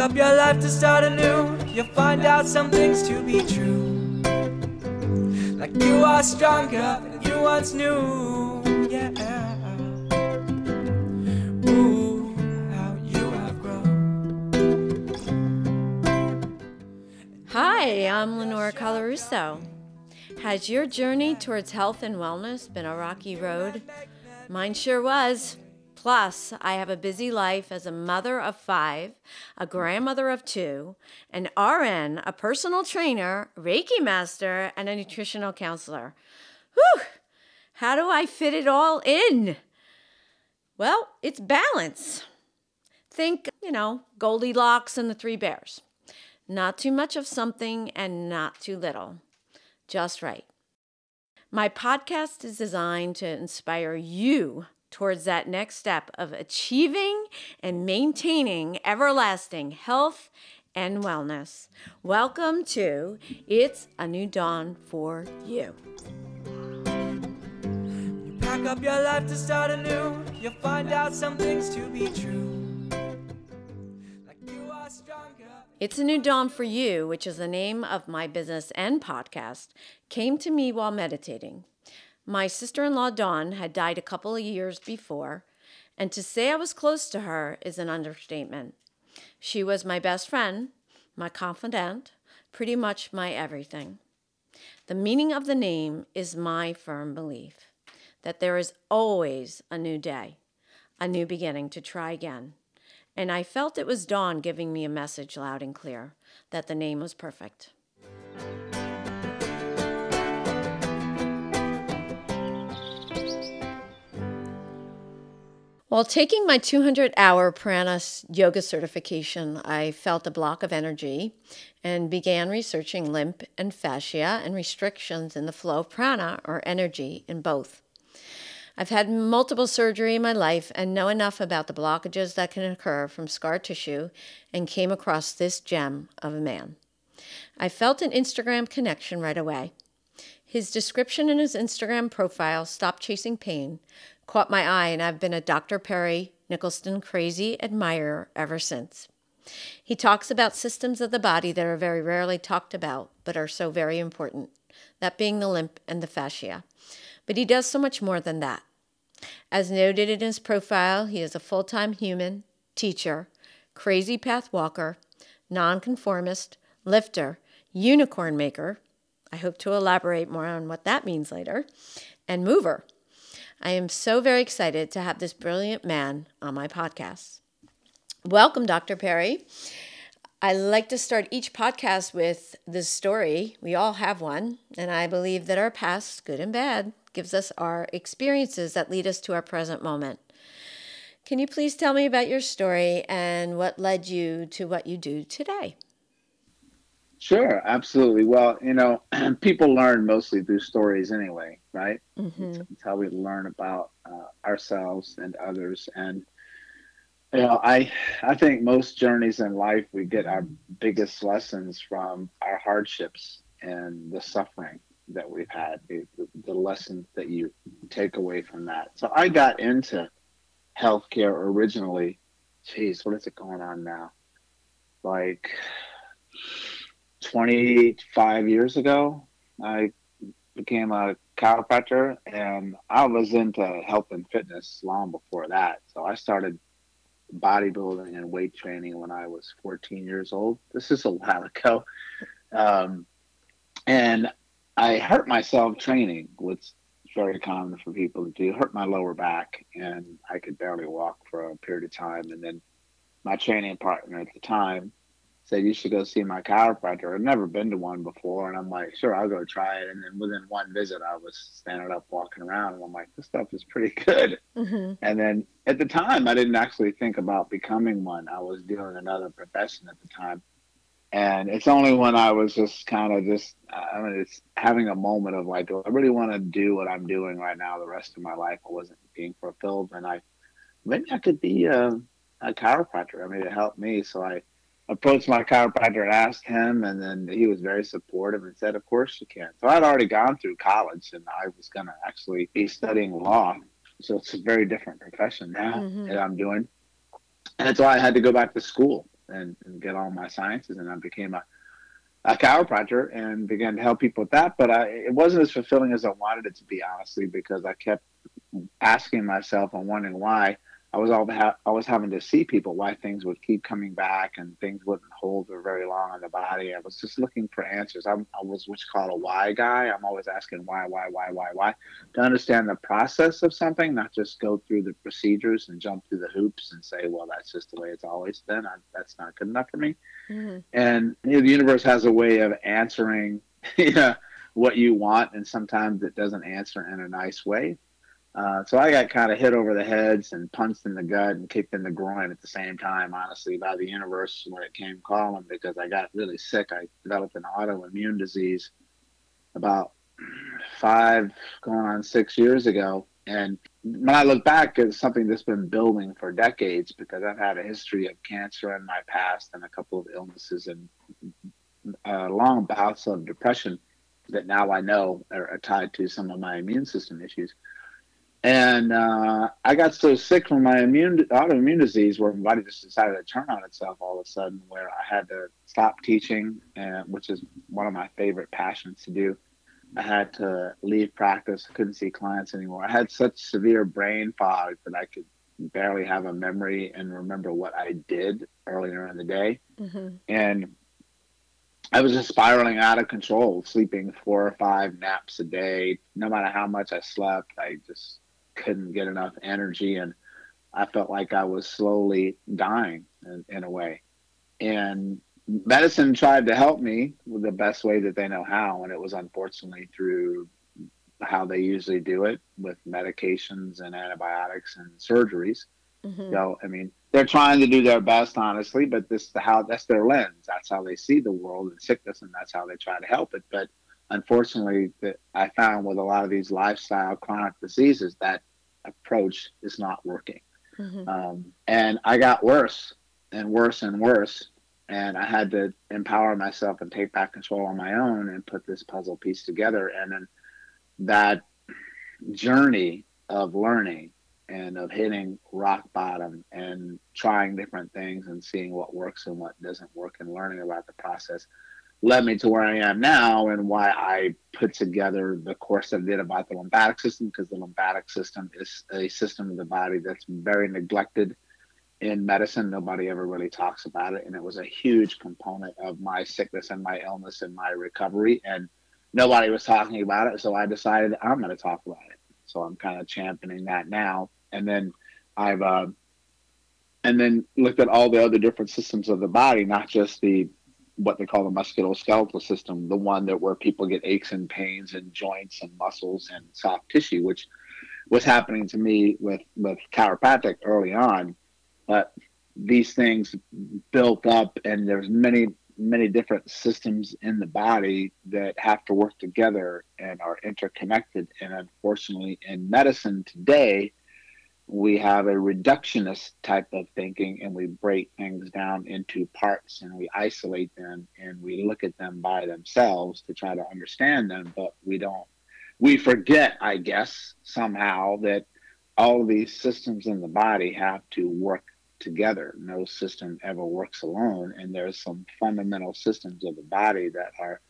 up your life to start anew, you'll find out some things to be true. Like you are stronger than you once knew. Yeah. Ooh, how you have grown. Hi, I'm Lenora Colarusso. Has your journey towards health and wellness been a rocky road? Mine sure was. Plus, I have a busy life as a mother of five, a grandmother of two, an RN, a personal trainer, Reiki master, and a nutritional counselor. Whew! How do I fit it all in? Well, it's balance. Think, you know, Goldilocks and the Three Bears. Not too much of something and not too little. Just right. My podcast is designed to inspire you towards that next step of achieving and maintaining everlasting health and wellness. Welcome to It's a New Dawn for You. You pack up your life to start anew, you'll find out some things to be true. Like you are stronger. It's a New Dawn for You, which is the name of my business and podcast, came to me while meditating. My sister in law, Dawn, had died a couple of years before, and to say I was close to her is an understatement. She was my best friend, my confidant, pretty much my everything. The meaning of the name is my firm belief that there is always a new day, a new beginning to try again. And I felt it was Dawn giving me a message loud and clear that the name was perfect. While taking my 200 hour prana yoga certification, I felt a block of energy and began researching lymph and fascia and restrictions in the flow of prana or energy in both. I've had multiple surgery in my life and know enough about the blockages that can occur from scar tissue and came across this gem of a man. I felt an Instagram connection right away. His description in his Instagram profile, Stop Chasing Pain, caught my eye, and I've been a Dr. Perry Nickelston crazy admirer ever since. He talks about systems of the body that are very rarely talked about, but are so very important, that being the lymph and the fascia. But he does so much more than that. As noted in his profile, he is a full time human, teacher, crazy path walker, nonconformist, lifter, unicorn maker, I hope to elaborate more on what that means later, and mover. I am so very excited to have this brilliant man on my podcast. Welcome, Dr. Perry. I like to start each podcast with this story. We all have one, and I believe that our past, good and bad, gives us our experiences that lead us to our present moment. Can you please tell me about your story and what led you to what you do today? Sure, absolutely. Well, you know, people learn mostly through stories anyway, right? Mm-hmm. It's, it's, how we learn about uh, ourselves and others. And you know, I I think most journeys in life we get our biggest lessons from our hardships and the suffering that we've had, the, the lessons that you take away from that. So I got into healthcare originally. Geez, what is it going on now? Like 25 years ago, I became a chiropractor and I was into health and fitness long before that. So I started bodybuilding and weight training when I was 14 years old. This is a while ago. Um, and I hurt myself training, which is very common for people to do. Hurt my lower back and I could barely walk for a period of time. And then my training partner at the time said you should go see my chiropractor. I'd never been to one before, and I'm like, sure, I'll go try it. And then within one visit, I was standing up, walking around, and I'm like, this stuff is pretty good. Mm-hmm. And then at the time, I didn't actually think about becoming one. I was doing another profession at the time, and it's only when I was just kind of just, I mean, it's having a moment of like, do I really want to do what I'm doing right now the rest of my life? I wasn't being fulfilled, and I maybe I could be a, a chiropractor. I mean, it helped me, so I approached my chiropractor and asked him, and then he was very supportive and said, "Of course you can." So I'd already gone through college, and I was going to actually be studying law. So it's a very different profession now mm-hmm. that I'm doing, and that's why I had to go back to school. and, and get all my sciences. And I became a, a chiropractor and began to help people with that. But I, it wasn't as fulfilling as I wanted it to be, honestly, because I kept asking myself and wondering why I was all ha- I was having to see people why things would keep coming back and things wouldn't hold for very long on the body. I was just looking for answers. I'm, I was what's called a why guy. I'm always asking why, why, why, why, why to understand the process of something, not just go through the procedures and jump through the hoops and say, well, that's just the way it's always been. I, that's not good enough for me. Mm-hmm. And you know, the universe has a way of answering you know, what you want, and sometimes it doesn't answer in a nice way. Uh, so I got kind of hit over the heads and punched in the gut and kicked in the groin at the same time, honestly, by the universe when it came calling because I got really sick. I developed an autoimmune disease about five, going on six years ago. And when I look back, it's something that's been building for decades because I've had a history of cancer in my past and a couple of illnesses and uh, long bouts of depression that now I know are, are tied to some of my immune system issues. And uh, I got so sick from my immune autoimmune disease where my body just decided to turn on itself all of a sudden, where I had to stop teaching, and, which is one of my favorite passions to do. I had to leave practice. Couldn't see clients anymore. I had such severe brain fog that I could barely have a memory and remember what I did earlier in the day. Mm-hmm. And I was just spiraling out of control, sleeping four or five naps a day. No matter how much I slept, I just couldn't get enough energy and I felt like I was slowly dying in, in, a way. And medicine tried to help me with the best way that they know how. And it was unfortunately through how they usually do it with medications and antibiotics and surgeries. Mm-hmm. So, I mean, they're trying to do their best, honestly, but this the how that's their lens. That's how they see the world and sickness, and that's how they try to help it. But unfortunately, that I found with a lot of these lifestyle chronic diseases that approach is not working. Mm-hmm. Um, and I got worse and worse and worse. And I had to empower myself and take back control on my own and put this puzzle piece together. And then that journey of learning and of hitting rock bottom and trying different things and seeing what works and what doesn't work and learning about the process led me to where I am now and why I put together the course I did about the lymphatic system because the lymphatic system is a system of the body that's very neglected in medicine. Nobody ever really talks about it. And it was a huge component of my sickness and my illness and my recovery. And nobody was talking about it. So I decided I'm going to talk about it. So I'm kind of championing that now. And then I've, uh, and then looked at all the other different systems of the body, not just the what they call the musculoskeletal system, the one that where people get aches and pains and joints and muscles and soft tissue, which was happening to me with with chiropractic early on. But these things built up, and there's many many different systems in the body that have to work together and are interconnected. And unfortunately, in medicine today, we have a reductionist type of thinking and we break things down into parts and we isolate them and we look at them by themselves to try to understand them but we don't we forget i guess somehow that all of these systems in the body have to work together. No system ever works alone and there's some fundamental systems of the body that are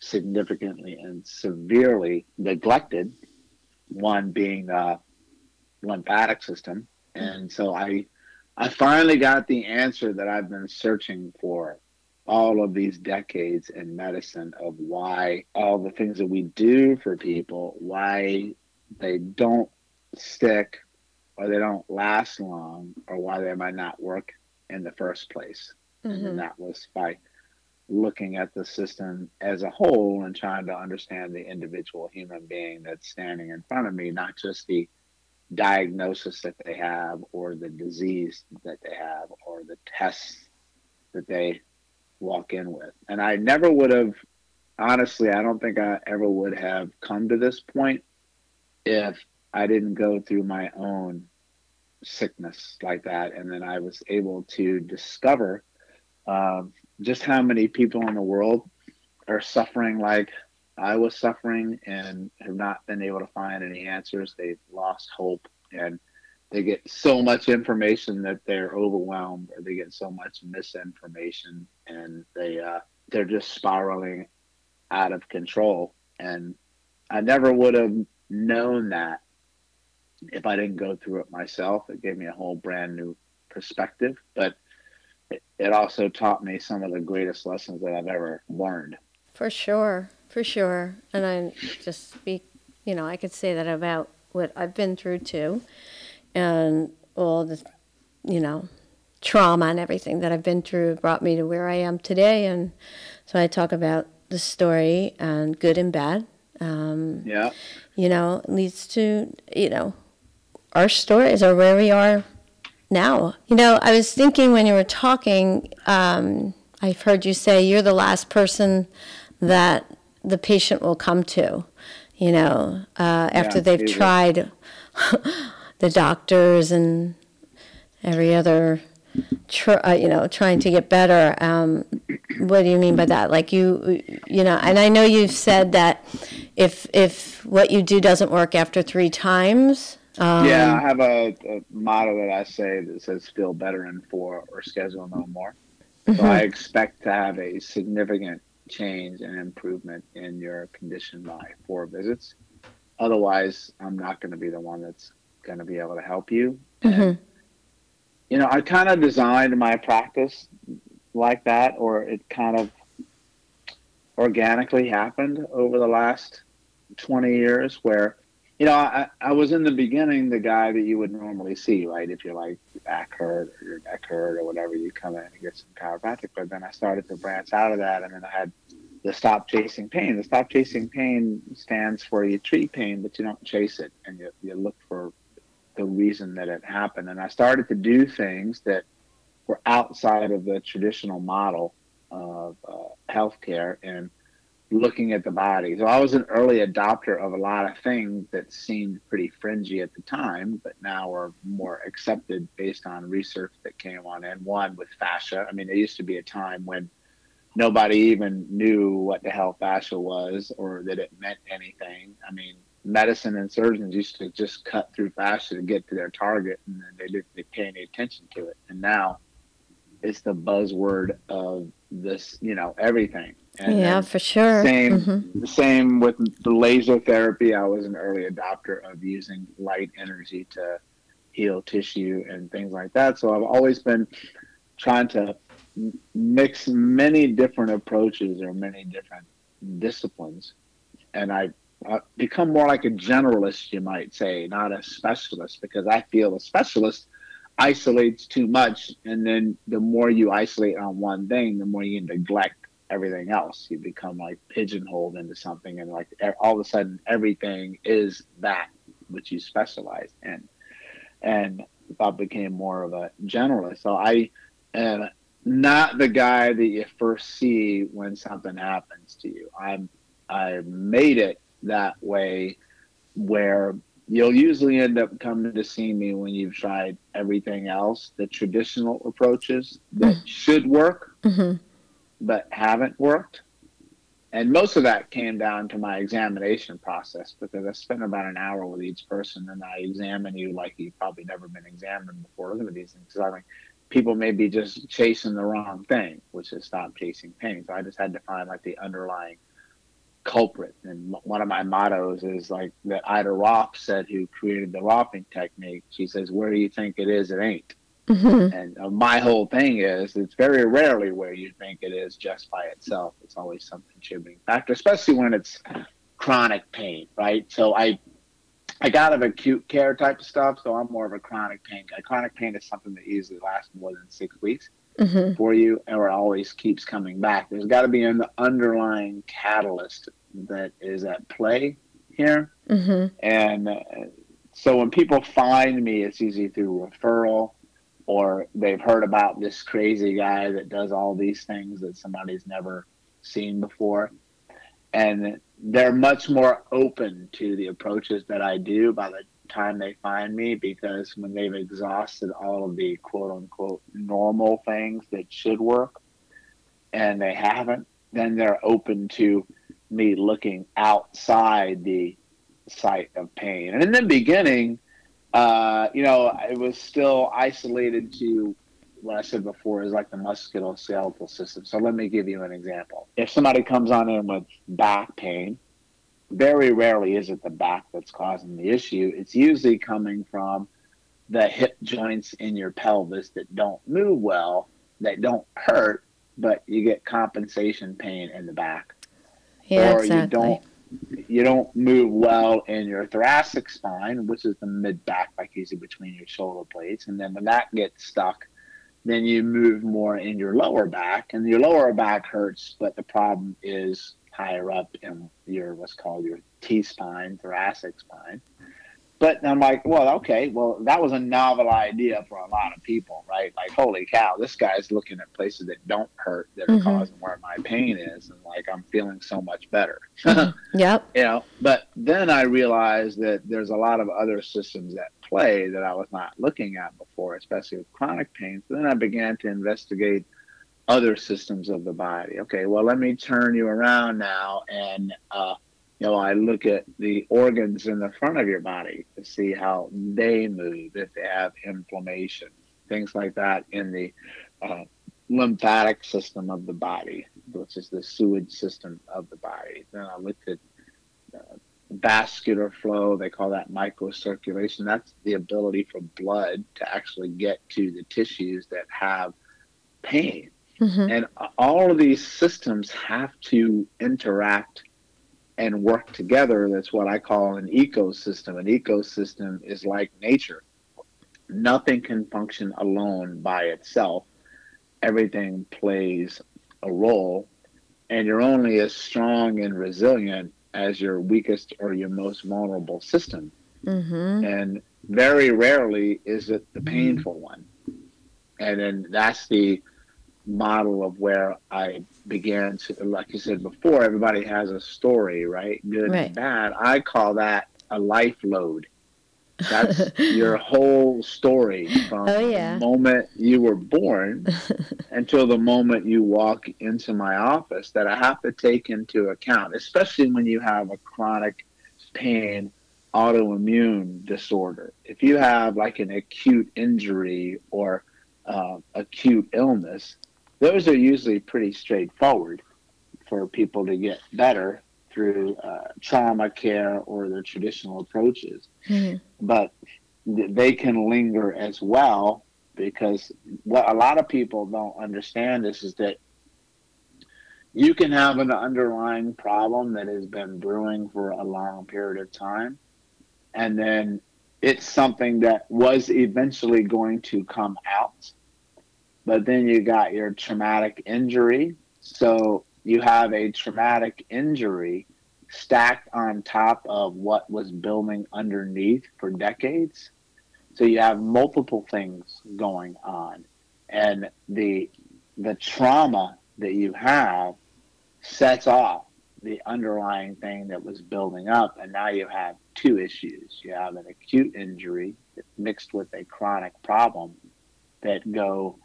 significantly and severely neglected one being uh, lymphatic system. And so I I finally got the answer that I've been searching for all of these decades in medicine of why all the things that we do for people, why they don't stick or they don't last long or why they might not work in the first place. Mm-hmm. And that was by looking at the system as a whole and trying to understand the individual human being that's standing in front of me, not just the diagnosis that they have or the disease that they have or the tests that they walk in with. And I never would have, honestly, I don't think I ever would have come to this point if I didn't go through my own sickness like that. And then I was able to discover um, just how many people in the world are suffering like I was suffering and have not been able to find any answers. They've lost hope. And they get so much information that they're overwhelmed or they get so much misinformation and they uh, they're just spiraling out of control and i never would have known that if i didn't go through it myself it gave me a whole brand new perspective but it, it also taught me some of the greatest lessons that i've ever learned For sure, for sure. And I just speak, you know, I could say that about what I've been through too, and all the, you know, trauma and everything that I've been through brought me to where I am today. And so I talk about the story and good and bad. Um, yeah you know, leads to, you know, our stories are where we are now. You know, I was thinking when you were talking, um, I've heard you say you're the last person that the patient will come to, you know, uh, after Yeah, they've tried the doctors and every other, tr- uh, you know, trying to get better. Um, what do you mean by that? Like you, you know, and I know you've said that if if what you do doesn't work after three times, um, yeah i have a, a motto that i say that says feel better in four or schedule no more so i expect to have a significant change and improvement in your condition by four visits otherwise i'm not going to be the one that's going to be able to help you Mhm. you know i kind of designed my practice like that or it kind of organically happened over the last 20 years where you know I, I was in the beginning the guy that you would normally see right? If you're like back hurt or your neck hurt or whatever you come in and get some chiropractic. But then i started to branch out of that and then i had the stop chasing pain. The stop chasing pain stands for you treat pain but you don't chase it and you, you look for the reason that it happened. And i started to do things that were outside of the traditional model of uh, healthcare and looking at the body. So I was an early adopter of a lot of things that seemed pretty fringy at the time, but now are more accepted based on research that came on. And one with fascia. I mean, there used to be a time when nobody even knew what the hell fascia was or that it meant anything. I mean, medicine and surgeons used to just cut through fascia to get to their target and then they didn't pay any attention to it. And now it's the buzzword of this, you know, everything. And yeah, for sure. same Mhm. same with the laser therapy. I was an early adopter of using light energy to heal tissue and things like that. So I've always been trying to mix many different approaches or many different disciplines, and I uh, become more like a generalist, you might say, not a specialist, because I feel a specialist isolates too much, and then the more you isolate on one thing, the more you neglect everything else. You become like pigeonholed into something, and like all of a sudden, everything is that which you specialize in. And I became more of a generalist. So I am not the guy that you first see when something happens to you. I'm I made it that way where you'll usually end up coming to see me when you've tried everything else, the traditional approaches that should work Mhm. but haven't worked. And most of that came down to my examination process because I spent about an hour with each person and I examine you like you've probably never been examined before. Look at these things. I think people may be just chasing the wrong thing, which is stop chasing pain. So I just had to find like the underlying culprit. And one of my mottos is like that Ida Rolf said, who created the Rolfing technique. She says, "Where do you think it is? It ain't." Mhm. And uh, my whole thing is, it's very rarely where you think it is just by itself. It's always some contributing factor, especially when it's chronic pain, right? So I, I got of acute care type of stuff, so I'm more of a chronic pain guy. Chronic pain is something that easily lasts more than six weeks Mhm. for you, or it always keeps coming back. There's got to be an underlying catalyst that is at play here. Mhm. And uh, so when people find me, it's usually through referral or they've heard about this crazy guy that does all these things that somebody's never seen before. And they're much more open to the approaches that I do by the time they find me because when they've exhausted all of the quote unquote normal things that should work and they haven't, then they're open to me looking outside the site of pain. And in the beginning, uh, you know, it was still isolated to what I said before is like the musculoskeletal system. So let me give you an example. If somebody comes on in with back pain, very rarely is it the back that's causing the issue. It's usually coming from the hip joints in your pelvis that don't move well, that don't hurt, but you get compensation pain in the back. Yeah, or exactly. you don't you don't move well in your thoracic spine, which is the mid back, like usually between your shoulder blades. And then when that gets stuck, then you move more in your lower back, and your lower back hurts. But the problem is higher up in your what's called your T spine, thoracic spine. But I'm like, well, okay, well, that was a novel idea for a lot of people, right? Like, holy cow, this guy's looking at places that don't hurt that are Mhm. causing where my pain is, and like I'm feeling so much better. Yep. you know but then i realized that there's a lot of other systems at play that i was not looking at before especially with chronic pain so then i began to investigate other systems of the body okay well let me turn you around now and uh, you know i look at the organs in the front of your body to see how they move if they have inflammation things like that in the uh, lymphatic system of the body which is the sewage system of the body then i looked at uh, vascular flow. They call that microcirculation. That's the ability for blood to actually get to the tissues that have pain. Hmm And all of these systems have to interact and work together. That's what I call an ecosystem. An ecosystem is like nature. Nothing can function alone by itself. Everything plays a role, and you're only as strong and resilient as your weakest or your most vulnerable system. hmm And very rarely is it the painful one. And then that's the model of where I began to, like you said before, everybody has a story, right? Good Right. and bad. I call that a life load. That's your whole story from Oh, yeah. the moment you were born until the moment you walk into my office that I have to take into account, especially when you have a chronic pain autoimmune disorder. If you have like an acute injury or uh, acute illness, those are usually pretty straightforward for people to get better through uh, trauma care or the traditional approaches. Hmm but th- they can linger as well because what a lot of people don't understand is, is that you can have an underlying problem that has been brewing for a long period of time and then it's something that was eventually going to come out but then you got your traumatic injury so you have a traumatic injury stacked on top of what was building underneath for decades. So you have multiple things going on, and the the trauma that you have sets off the underlying thing that was building up, and now you have two issues. You have an acute injury mixed with a chronic problem that go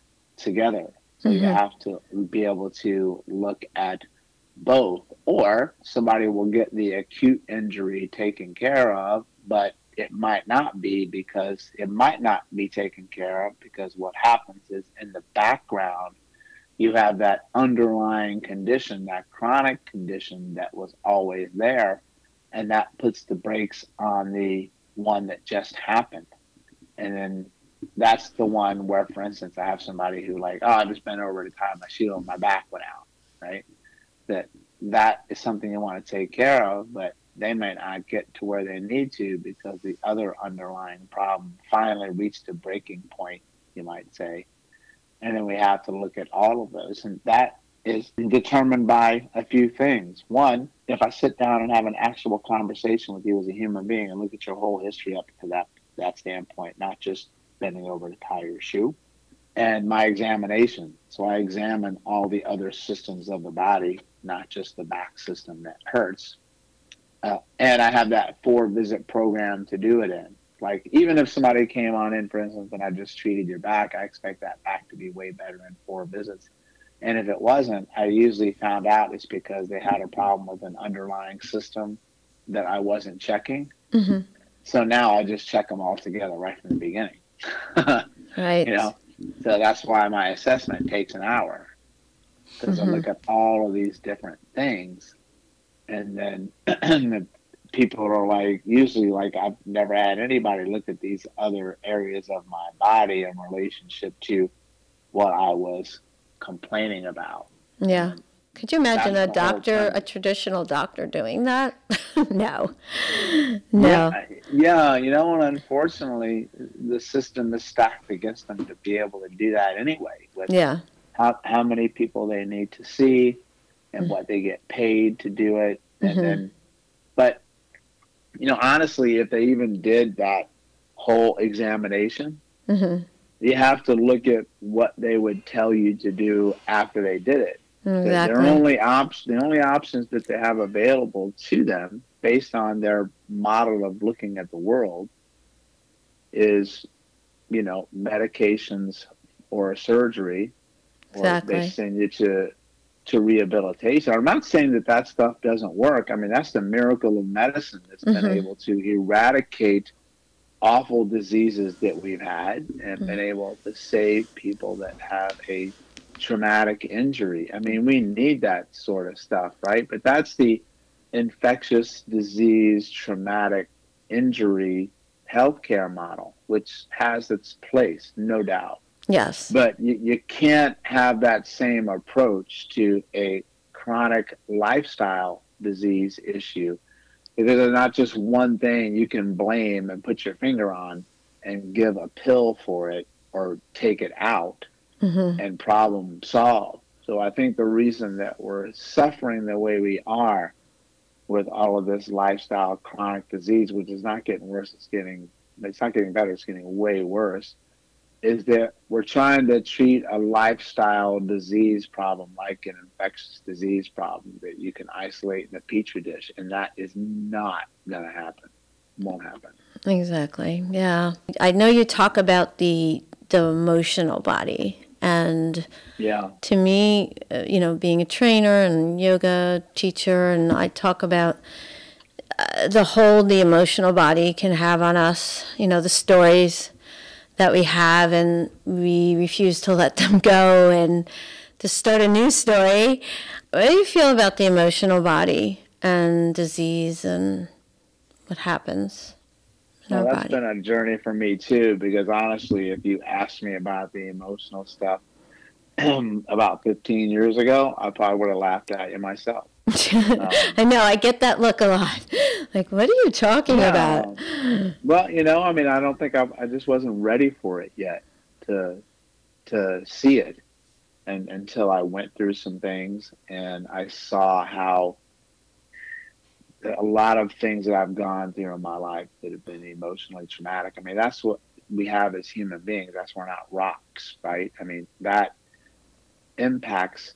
together. So you Mhm. have to be able to look at both, or somebody will get the acute injury taken care of, but it might not be because it might not be taken care of because what happens is in the background you have that underlying condition, that chronic condition that was always there, and that puts the brakes on the one that just happened. And then that's the one where, for instance, I have somebody who like, oh, I just bent over to tie my shoe my back went out, right? That that is something you want to take care of, but they may not get to where they need to because the other underlying problem finally reached a breaking point, you might say. And then we have to look at all of those. And that is determined by a few things. One, if I sit down and have an actual conversation with you as a human being and look at your whole history up to that that standpoint, not just bending over to tie your shoe. And my examination. So I examine all the other systems of the body, not just the back system that hurts. Uh, and I have that four visit program to do it in. Like even if somebody came on in, for instance, and I just treated your back, I expect that back to be way better in four visits. And if it wasn't, I usually found out it's because they had a problem with an underlying system that I wasn't checking. hmm so now I just check them all together right from the beginning. right. You know, so that's why my assessment takes an hour because Mhm. I look at all of these different things, and then the people are like, usually like I've never had anybody look at these other areas of my body in relationship to what I was complaining about. Yeah. Could you imagine a That's doctor, a traditional doctor doing that? no. No. Yeah, yeah, you know, and unfortunately, the system is stacked against them to be able to do that anyway. Yeah. how, how many people they need to see and Mhm. what they get paid to do it and Mhm. then but you know honestly if they even did that whole examination hmm you have to look at what they would tell you to do after they did it Exactly. their only op- the only options that they have available to them based on their model of looking at the world is you know medications or surgery or Exactly. they send you to to rehabilitation i'm not saying that that stuff doesn't work i mean that's the miracle of medicine that's been Mhm. able to eradicate awful diseases that we've had and Mm. been able to save people that have a traumatic injury. I mean, we need that sort of stuff, right? But that's the infectious disease, traumatic injury healthcare model, which has its place, no doubt. yes. But you, you can't have that same approach to a chronic lifestyle disease issue because there's not just one thing you can blame and put your finger on and give a pill for it or take it out hmm and problem solved. So I think the reason that we're suffering the way we are with all of this lifestyle chronic disease, which is not getting worse, it's getting it's not getting better, it's getting way worse, is that we're trying to treat a lifestyle disease problem like an infectious disease problem that you can isolate in a petri dish, and that is not gonna happen. Won't happen. Exactly. Yeah. I know you talk about the the emotional body and Yeah. to me, uh, you know, being a trainer and yoga teacher, and I talk about uh, the hold the emotional body can have on us, you know, the stories that we have, and we refuse to let them go and to start a new story. What do you feel about the emotional body and disease and what happens our that's been a journey for me too, because honestly, if you asked me about the emotional stuff um, about 15 years ago, I probably would have laughed at you myself. I know, I get that look a lot. Like, what are you talking about? Well, you know, I mean, I don't think I, I just wasn't ready for it yet to to see it, and until I went through some things and I saw how a lot of things that I've gone through in my life that have been emotionally traumatic. I mean, that's what we have as human beings. That's we're not rocks, right? I mean, that impacts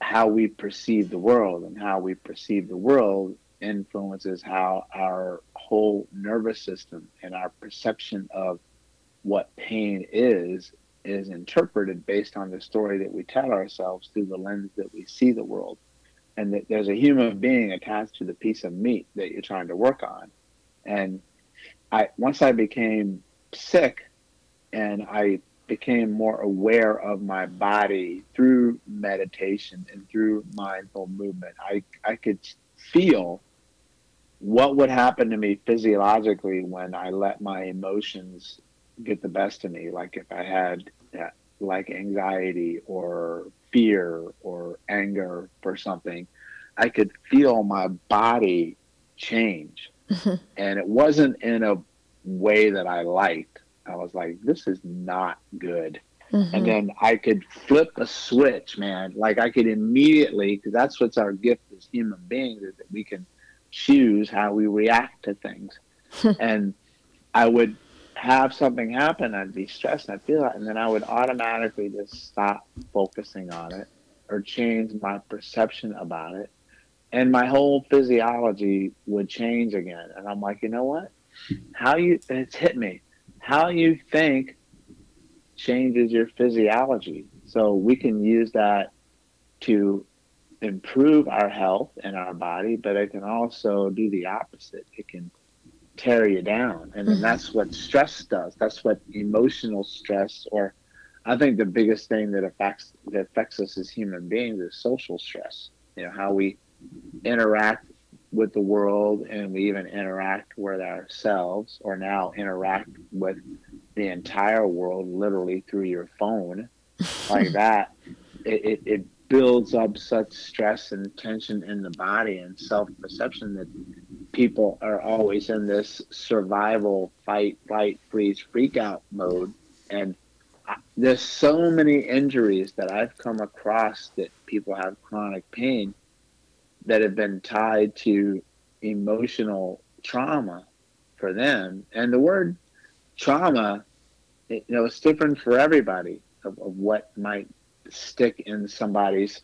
how we perceive the world, and how we perceive the world influences how our whole nervous system and our perception of what pain is is interpreted based on the story that we tell ourselves through the lens that we see the world and that there's a human being attached to the piece of meat that you're trying to work on and i once i became sick and i became more aware of my body through meditation and through mindful movement i i could feel what would happen to me physiologically when I let my emotions get the best of me. Like if I had uh, like anxiety or fear or anger for something, I could feel my body change. and it wasn't in a way that I liked. I was like, this is not good. Mhm. And then I could flip a switch, man. Like I could immediately, because that's what's our gift as human beings, is that we can choose how we react to things. and I would have something happen, I'd be stressed, and I'd feel that, and then I would automatically just stop focusing on it or change my perception about it. And my whole physiology would change again. And I'm like, you know what? How you, it's hit me. How you think changes your physiology. So we can use that to improve our health and our body, but it can also do the opposite. It can tear you down. And Mhm. that's what stress does. That's what emotional stress or I think the biggest thing that affects that affects us as human beings is social stress. You know, how we interact with the world and we even interact with ourselves or now interact with the entire world literally through your phone like that it, it, it builds up such stress and tension in the body and self-perception that people are always in this survival fight flight freeze freak out mode. And I- there's so many injuries that i've come across that people have chronic pain that have been tied to emotional trauma for them. And the word trauma it, you know it's different for everybody of, of what might stick in somebody's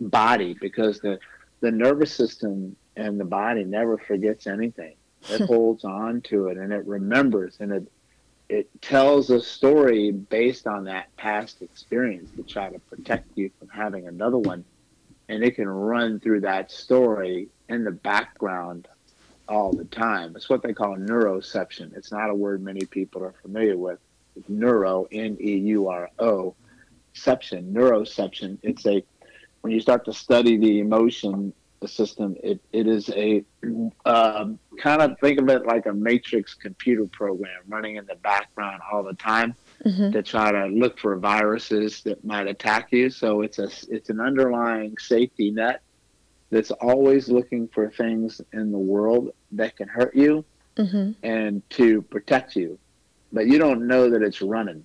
body because the the nervous system and the body never forgets anything. It hmm. holds on to it and it remembers and it it tells a story based on that past experience to try to protect you from having another one. And it can run through that story in the background all the time. It's what they call neuroception. It's not a word many people are familiar with. It's neuro n-e-u-r-o ception neuroception it's a when you start to study the emotion system it, it is a um, kind of think of it like a matrix computer program running in the background all the time Mhm. to try to look for viruses that might attack you so it's a it's an underlying safety net that's always looking for things in the world that can hurt you Mhm. and to protect you but you don't know that it's running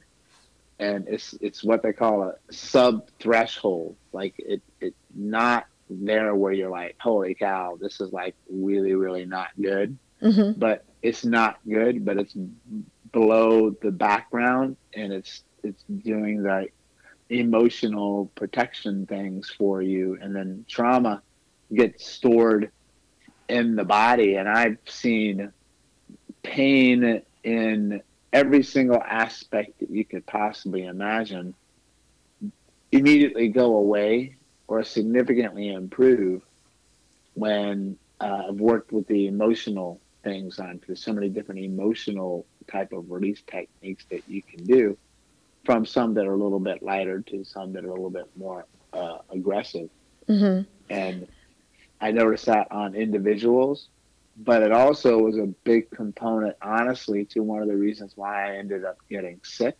and it's it's what they call a sub threshold like it it not there where you're like holy cow this is like really really not good. Mhm. but it's not good but it's below the background and it's it's doing the emotional protection things for you. And then trauma gets stored in the body. And i've seen pain in every single aspect that you could possibly imagine immediately go away or significantly improve when uh, I've worked with the emotional things on there's so many different emotional type of release techniques that you can do from some that are a little bit lighter to some that are a little bit more uh, aggressive Mhm. and I noticed that on individuals, but it also was a big component, honestly, to one of the reasons why I ended up getting sick.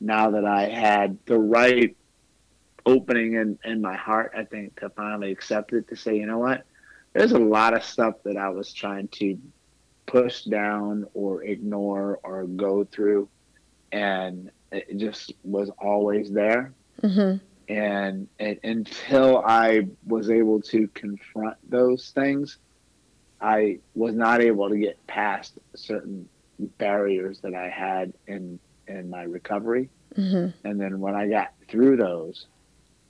Now that I had the right opening in, in my heart, I think, to finally accept it, to say, you know what, there's a lot of stuff that I was trying to push down or ignore or go through, and it just was always there Mhm. and, and until I was able to confront those things, I was not able to get past certain barriers that I had in in my recovery. Mhm. And then when I got through those,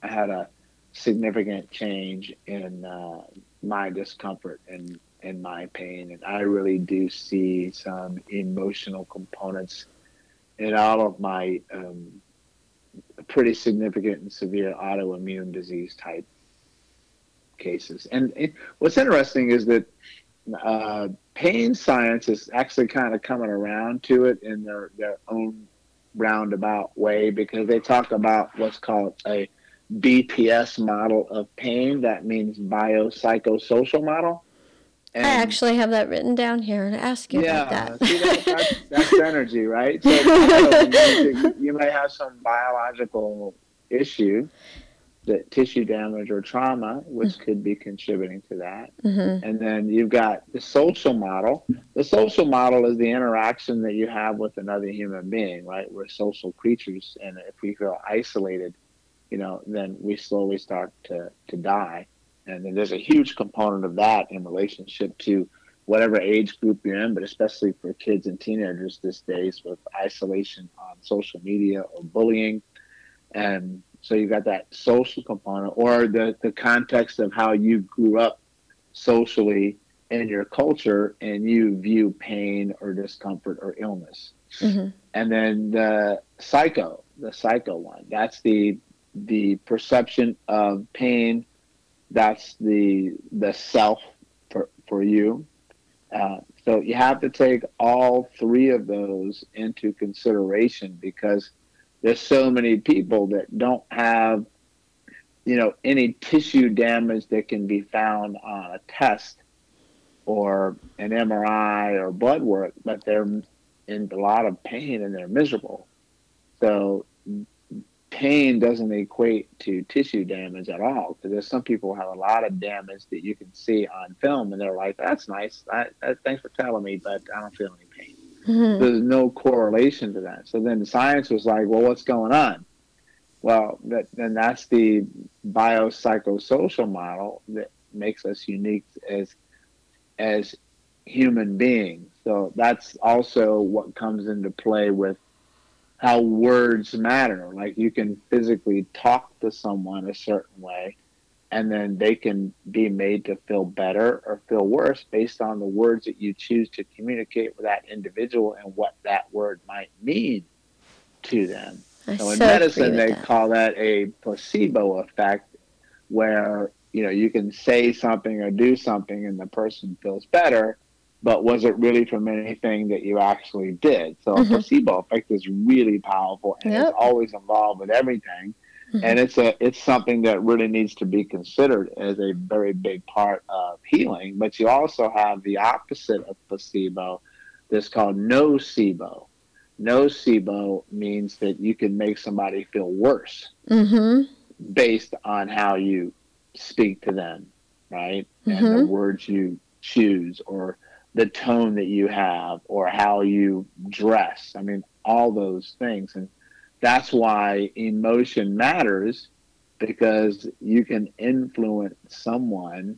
I had a significant change in uh, my discomfort and and my pain, and I really do see some emotional components in all of my um, pretty significant and severe autoimmune disease type cases. And it, what's interesting is that uh, pain science is actually kind of coming around to it in their, their own roundabout way because they talk about what's called a BPS model of pain. That means biopsychosocial model. I actually have that written down here to ask you yeah, about that. see, that, that's, that's energy, right? So you, you may have some biological issue, that tissue damage or trauma, which could be contributing to that. Mhm. And then you've got the social model. The social model is the interaction that you have with another human being, right? We're social creatures, and if we feel isolated, you know, then we slowly start to to die. And then there's a huge component of that in relationship to whatever age group you're in, but especially for kids and teenagers these days with isolation on social media or bullying. And so you got that social component or the, the context of how you grew up socially in your culture and you view pain or discomfort or illness. Mhm. And then the psycho, the psycho one, that's the the perception of pain that's the the self for for you uh, So you have to take all three of those into consideration because there's so many people that don't have, you know, any tissue damage that can be found on a test or an MRI or blood work, but they're in a lot of pain and they're miserable. So pain doesn't equate to tissue damage at all because there's some people who have a lot of damage that you can see on film and they're like that's nice I, I, thanks for telling me but i don't feel any mm-hmm. there's no correlation to that so then science was like well what's going on well that, then that's the biopsychosocial model that makes us unique as as human beings so that's also what comes into play with how words matter. Like you can physically talk to someone a certain way, and then they can be made to feel better or feel worse based on the words that you choose to communicate with that individual and what that word might mean to them. I so in so medicine, they that. call that a placebo effect, where you know you can say something or do something and the person feels better but was it really from anything that you actually did? So mm-hmm. a placebo effect is really powerful and yep. it's always involved with everything. Mm-hmm. And it's a it's something that really needs to be considered as a very big part of healing. But you also have the opposite of placebo that's called nocebo. Nocebo means that you can make somebody feel worse mm-hmm. based on how you speak to them, right? And the mm-hmm. words you choose or the tone that you have or how you dress. I mean, all those things. And that's why emotion matters because you can influence someone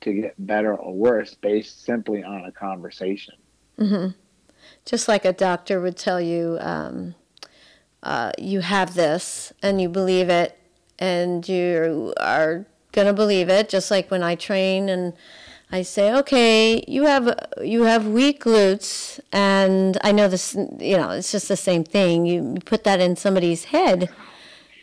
to get better or worse based simply on a conversation. Mm-hmm. Just like a doctor would tell you, um, uh, you have this and you believe it and you are going to believe it, just like when I train and I say, okay, you have you have weak glutes, and I know this. You know, it's just the same thing. You put that in somebody's head,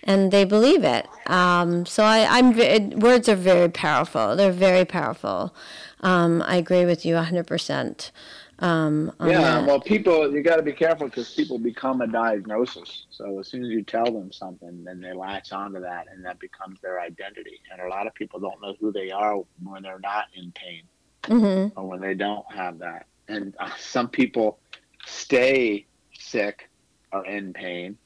and they believe it. Um, so I, am words are very powerful. They're very powerful. Um, I agree with you 100. percent um, yeah, that. well, people, you got to be careful because people become a diagnosis. So as soon as you tell them something, then they latch onto that, and that becomes their identity. And a lot of people don't know who they are when they're not in pain, mm-hmm. or when they don't have that. And uh, some people stay sick or in pain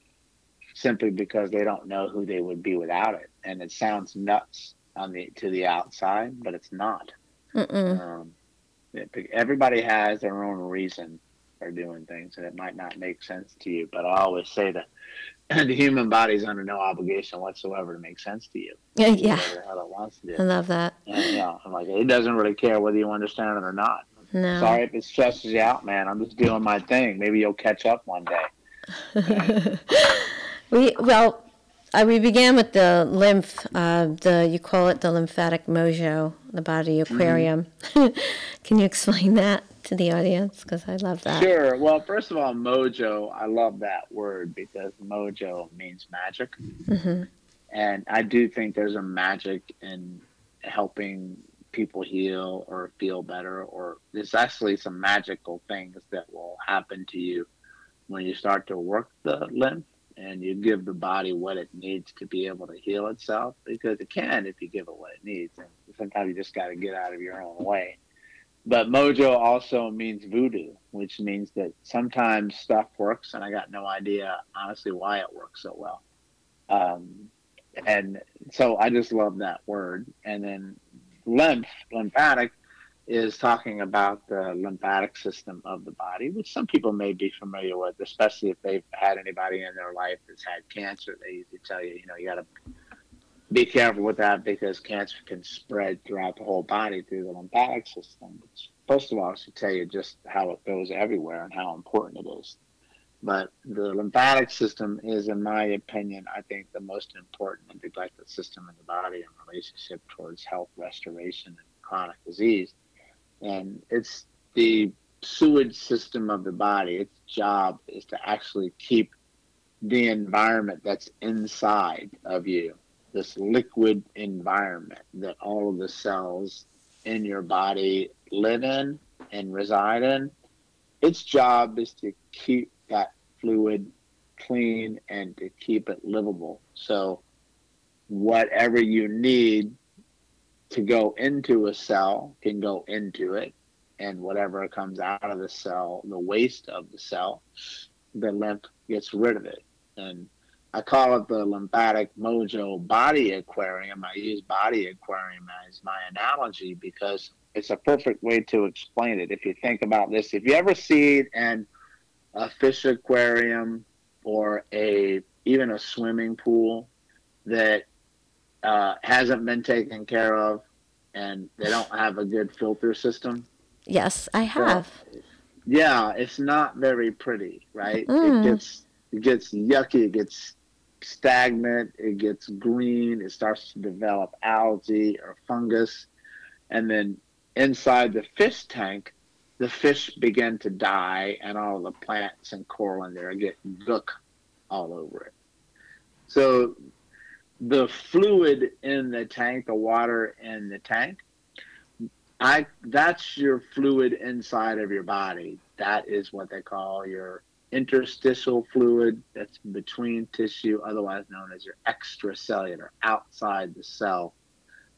simply because they don't know who they would be without it. And it sounds nuts on the to the outside, but it's not. Um, everybody has their own reason for doing things, and it might not make sense to you. But I always say that the human body is under no obligation whatsoever to make sense to you. Yeah, yeah. I love that. And, yeah, I'm like, it doesn't really care whether you understand it or not. No. Sorry if it stresses you out, man. I'm just doing my thing. Maybe you'll catch up one day. we well, uh, we began with the lymph. Uh, the you call it the lymphatic mojo, the body mm-hmm. aquarium. Mm-hmm. Can you explain that to the audience? Because I love that. Sure. Well, first of all, mojo. I love that word because mojo means magic, mm-hmm. and I do think there's a magic in helping people heal or feel better, or there's actually some magical things that will happen to you when you start to work the lymph and you give the body what it needs to be able to heal itself because it can if you give it what it needs. And sometimes you just got to get out of your own way. But mojo also means voodoo, which means that sometimes stuff works, and I got no idea honestly why it works so well. Um, and so I just love that word. And then lymph, lymphatic, is talking about the lymphatic system of the body, which some people may be familiar with, especially if they've had anybody in their life that's had cancer. They usually tell you, you know, you got to be careful with that because cancer can spread throughout the whole body through the lymphatic system. Which, first of all, should tell you just how it goes everywhere and how important it is. But the lymphatic system is, in my opinion, I think the most important and neglected system in the body in relationship towards health restoration and chronic disease and it's the sewage system of the body. Its job is to actually keep the environment that's inside of you, this liquid environment that all of the cells in your body live in and reside in, its job is to keep that fluid clean and to keep it livable. So, whatever you need to go into a cell can go into it, and whatever comes out of the cell, the waste of the cell, the lymph gets rid of it. And I call it the lymphatic mojo body aquarium. I use body aquarium as my analogy because it's a perfect way to explain it. If you think about this, if you ever see it in a fish aquarium or a even a swimming pool that uh, hasn't been taken care of and they don't have a good filter system. Yes, I have. So, yeah, it's not very pretty, right? Mm. It gets it gets yucky, it gets stagnant, it gets green, it starts to develop algae or fungus, and then inside the fish tank, the fish begin to die, and all the plants and coral in there get gook all over it. So the fluid in the tank, the water in the tank, I that's your fluid inside of your body. That is what they call your interstitial fluid that's between tissue, otherwise known as your extracellular, outside the cell,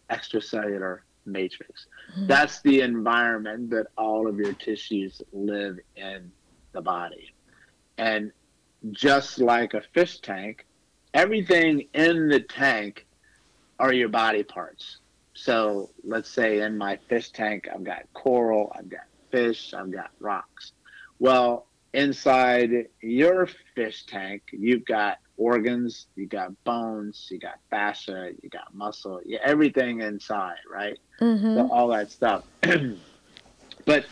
extracellular matrix. Mm-hmm. That's the environment that all of your tissues live in the body. And just like a fish tank, everything in the tank are your body parts. So let's say in my fish tank, I've got coral, I've got fish, I've got rocks. Well, inside your fish tank, you've got organs, you've got bones, you got fascia, you got muscle, you, everything inside, right? Mm-hmm. So all that stuff. but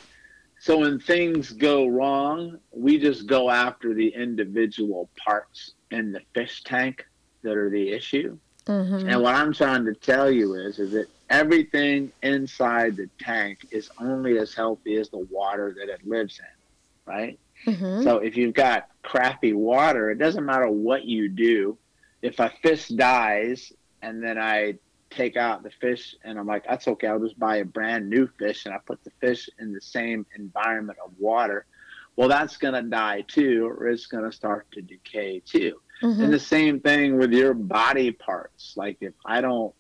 so when things go wrong, we just go after the individual parts in the fish tank that are the issue. Mm-hmm. And what I'm trying to tell you is, is that everything inside the tank is only as healthy as the water that it lives in, right? Mm-hmm. So if you've got crappy water, it doesn't matter what you do. If a fish dies and then I take out the fish and I'm like, that's okay, I'll just buy a brand new fish and I put the fish in the same environment of water, well, that's going to die too, or it's going to start to decay too. Mm-hmm. And the same thing with your body parts. Like if I don't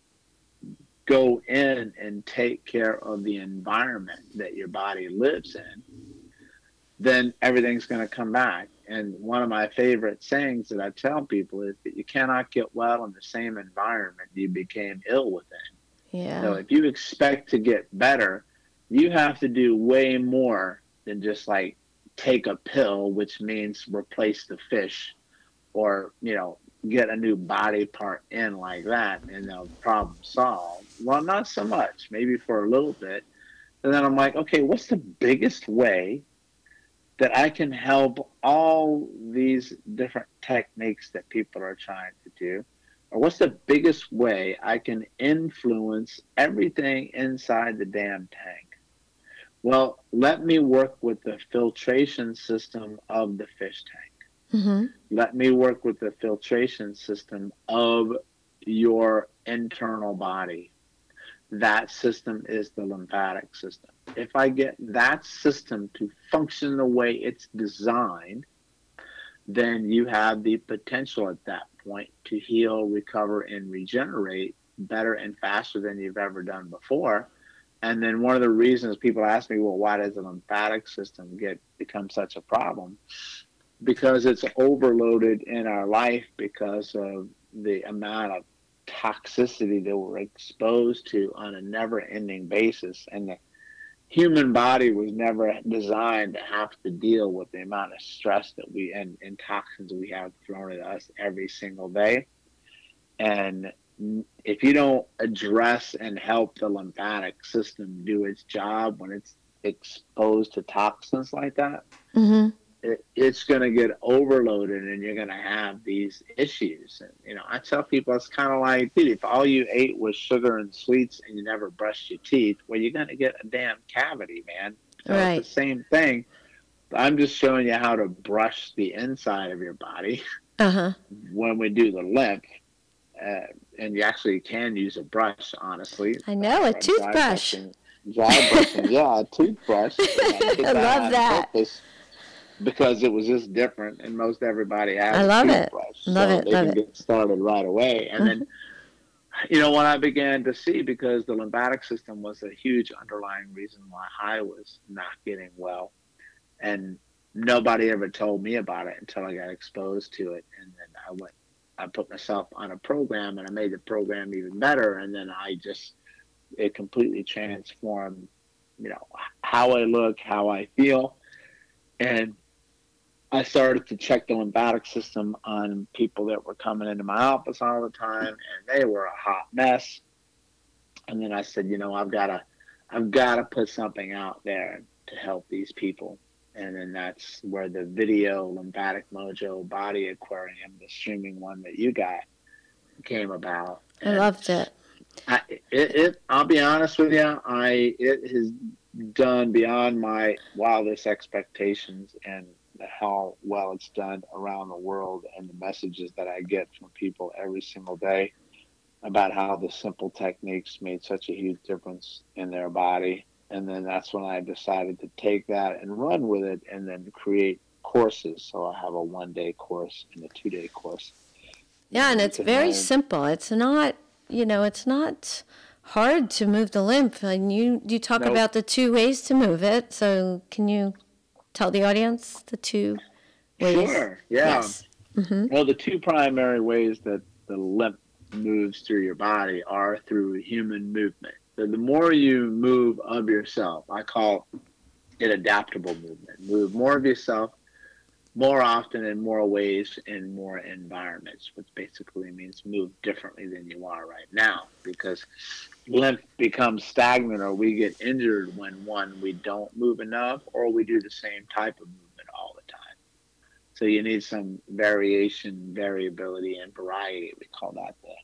go in and take care of the environment that your body lives in, then everything's going to come back. And one of my favorite sayings that I tell people is that you cannot get well in the same environment you became ill within. Yeah. So if you expect to get better, you have to do way more than just like take a pill, which means replace the fish or, you know, get a new body part in like that and the problem solved. Well, not so much, maybe for a little bit. And then I'm like, okay, what's the biggest way that I can help all these different techniques that people are trying to do? Or what's the biggest way I can influence everything inside the damn tank? Well, let me work with the filtration system of the fish tank. Mm-hmm. Let me work with the filtration system of your internal body. That system is the lymphatic system. If I get that system to function the way it's designed, then you have the potential at that point to heal, recover, and regenerate better and faster than you've ever done before. And then one of the reasons people ask me, well, why does the lymphatic system get become such a problem? Because it's overloaded in our life because of the amount of toxicity that we're exposed to on a never ending basis. And the human body was never designed to have to deal with the amount of stress that we and, and toxins we have thrown at us every single day. And if you don't address and help the lymphatic system do its job when it's exposed to toxins like that, Mm-hmm. It, it's going to get overloaded and you're going to have these issues. And, you know, I tell people it's kind of like, dude, if all you ate was sugar and sweets and you never brushed your teeth, well, you're going to get a damn cavity, man. So Right. It's the same thing. I'm just showing you how to brush the inside of your body Uh huh. when we do the lymph. Uh, and you actually can use a brush, honestly. I know, a Uh, dry toothbrush. brushing. dry brushing. yeah, a toothbrush. I love that. Because it was just different, and most everybody has. I love it. Love so it. They love can it. get started right away, and then you know, when I began to see, because the lymphatic system was a huge underlying reason why I was not getting well, and nobody ever told me about it until I got exposed to it, and then I went, I put myself on a program, and I made the program even better, and then I just, it completely transformed, you know, how I look, how I feel, and I started to check the lymphatic system on people that were coming into my office all the time, and they were a hot mess. And then I said, you know, I've got to, I've got to put something out there to help these people. And then that's where the video lymphatic mojo body aquarium, the streaming one that you got, came about. I loved it. I, it, it, I'll be honest with you, I it has done beyond my wildest expectations, and how well it's done around the world and the messages that I get from people every single day about how the simple techniques made such a huge difference in their body. And then that's when I decided to take that and run with it and then create courses. So I have a one day course and a two day course. Yeah, and it's very simple. It's not, you know, it's not hard to move the lymph. And you you talk Nope. about the two ways to move it. So can you tell the audience the two ways? Sure. Yeah. Yes. hmm Well, the two primary ways that the lymph moves through your body are through human movement. So the more you move of yourself, I call it adaptable movement. Move more of yourself more often in more ways in more environments, which basically means move differently than you are right now because lymph becomes stagnant or we get injured when one, we don't move enough or we do the same type of movement all the time. So you need some variation, variability, and variety. We call that the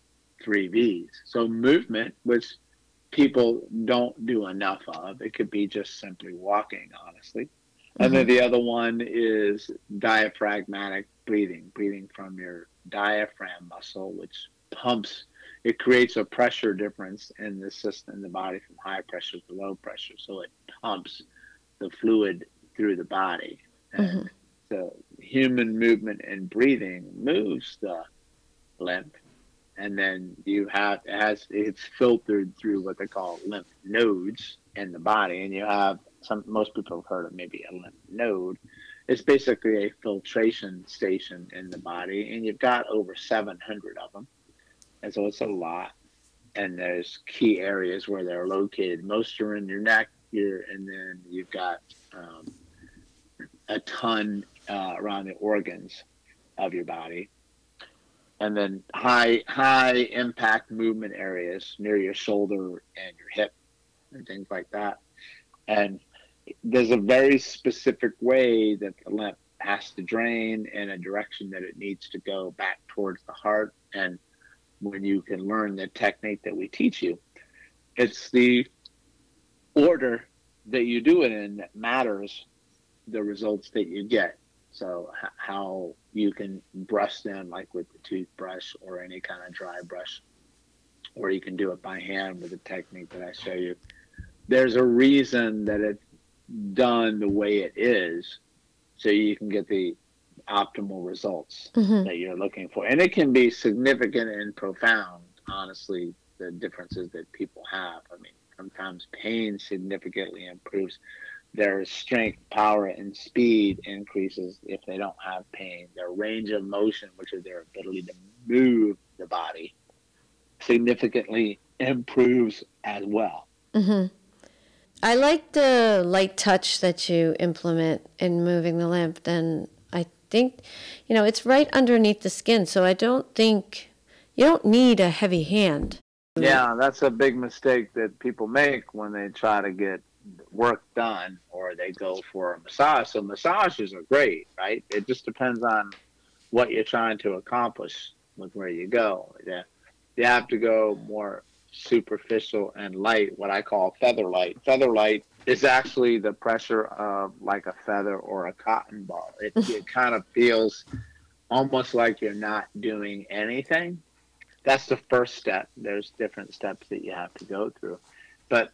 three V's. So movement, which people don't do enough of. It could be just simply walking, honestly. And then mm-hmm. the other one is diaphragmatic breathing, breathing from your diaphragm muscle, which pumps. It creates a pressure difference in the system, in the body, from high pressure to low pressure. So it pumps the fluid through the body. And mm-hmm. the human movement and breathing moves the lymph and then you have it has it's filtered through what they call lymph nodes in the body and you have some most people have heard of maybe a lymph node. It's basically a filtration station in the body and you've got over 700 of them and so it's a lot. And there's key areas where they're located. Most are in your neck here and then you've got um, a ton uh, around the organs of your body. And then high high impact movement areas near your shoulder and your hip and things like that. And there's a very specific way that the lymph has to drain in a direction that it needs to go back towards the heart and when you can learn the technique that we teach you it's the order that you do it in that matters the results that you get so how you can brush them like with the toothbrush or any kind of dry brush, or you can do it by hand with the technique that I show you. There's a reason that it's done the way it is, so you can get the optimal results hmm that you're looking for. And it can be significant and profound, honestly, the differences that people have. I mean, sometimes pain significantly improves. Their strength, power, and speed increases if they don't have pain. Their range of motion, which is their ability to move the body, significantly improves as well. hmm I like the light touch that you implement in moving the lymph. Then I think, you know, it's right underneath the skin. So I don't think you don't need a heavy hand. Yeah, that's a big mistake that people make when they try to get work done or they go for a massage. So massages are great, right? It just depends on what you're trying to accomplish with where you go. Yeah. You have to go more superficial and light, what I call feather light. Feather light is actually the pressure of like a feather or a cotton ball. It, it kind of feels almost like you're not doing anything that's the first step. There's different steps that you have to go through. But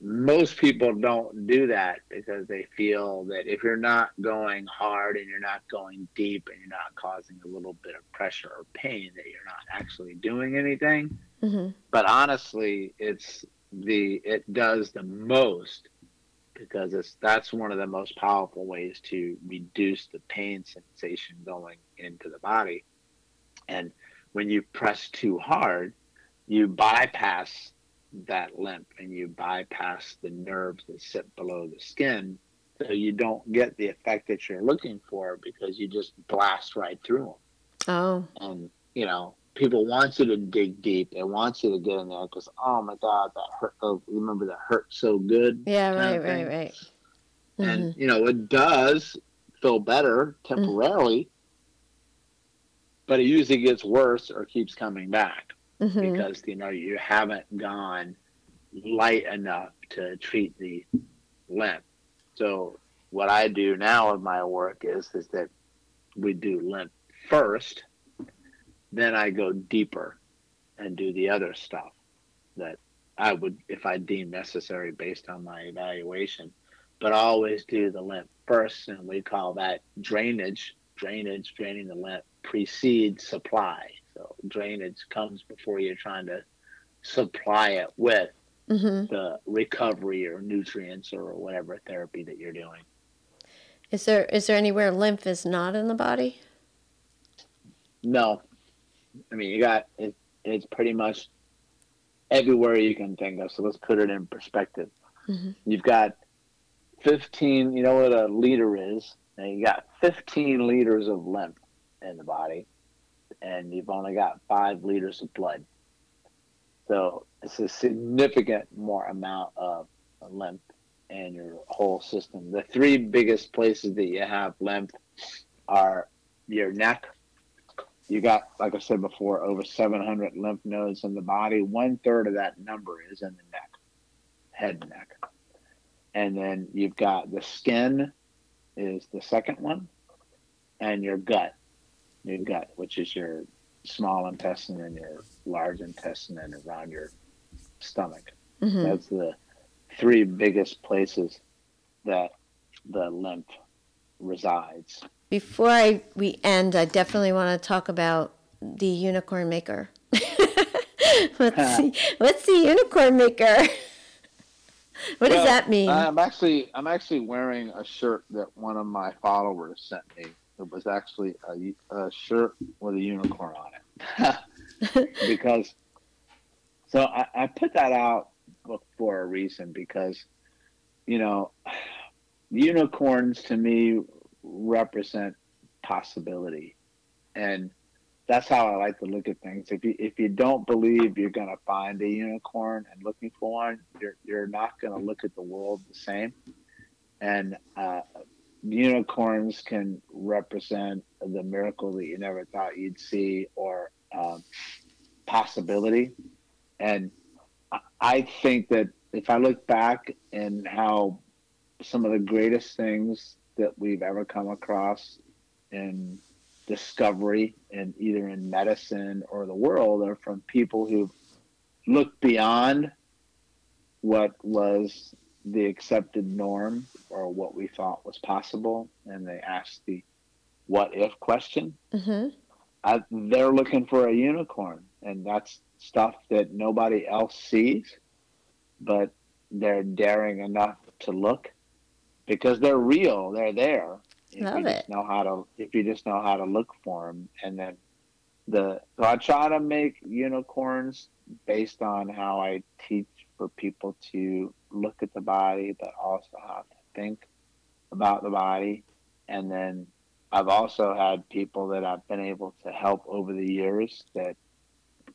most people don't do that because they feel that if you're not going hard and you're not going deep and you're not causing a little bit of pressure or pain that you're not actually doing anything Mm-hmm. but honestly it's the it does the most because it's that's one of the most powerful ways to reduce the pain sensation going into the body and when you press too hard you bypass that lymph and you bypass the nerves that sit below the skin so you don't get the effect that you're looking for because you just blast right through them Oh, and you know people want you to dig deep. They want you to get in there because oh my god that hurt oh, remember that hurt so good? Yeah, right, right, right. and mm-hmm. you know it does feel better mm. temporarily but it usually gets worse or keeps coming back Mm-hmm. because you know you haven't gone light enough to treat the lymph. So what I do now in my work is is that we do lymph first, then I go deeper and do the other stuff that I would if I deem necessary based on my evaluation. But I always do the lymph first and we call that drainage. Drainage, draining the lymph precedes supply. Drainage comes before you're trying to supply it with Mm-hmm. the recovery or nutrients or whatever therapy that you're doing. Is there is there anywhere lymph is not in the body? No, I mean you got it. It's pretty much everywhere you can think of. So let's put it in perspective. Mhm. You've got 15. You know what a liter is? And you got 15 liters of lymph in the body, and you've only got five liters of blood. So it's a significant more amount of lymph in your whole system. The three biggest places that you have lymph are your neck. You got, like I said before, over 700 lymph nodes in the body. One third of that number is in the neck, head and neck. And then you've got the skin is the second one, and your gut, your gut, which is your small intestine and your large intestine and around your stomach. Mm-hmm. That's the three biggest places that the lymph resides. Before I we end, I definitely want to talk about the unicorn maker. what's, the, what's the unicorn maker? what does that mean? I'm actually I'm actually wearing a shirt that one of my followers sent me. It was actually a, a shirt with a unicorn on it because. So I, I put that out for a reason because, you know, unicorns to me represent possibility, and that's how I like to look at things. If you if you don't believe you're gonna find a unicorn and looking for one, you're you're not gonna look at the world the same. And uh, unicorns can represent the miracle that you never thought you'd see, or um, possibility. And I- think that if I look back and how some of the greatest things that we've ever come across in discovery and either in medicine or the world are from people who looked beyond what was the accepted norm or what we thought was possible and they asked the what if question mm-hmm. I, they're looking for a unicorn and that's stuff that nobody else sees but they're daring enough to look because they're real they're there if Love you it. just know how to if you just know how to look for them and then the so i try to make unicorns based on how i teach for people to look at the body but also how to think about the body. And then i've also had people that i've been able to help over the years that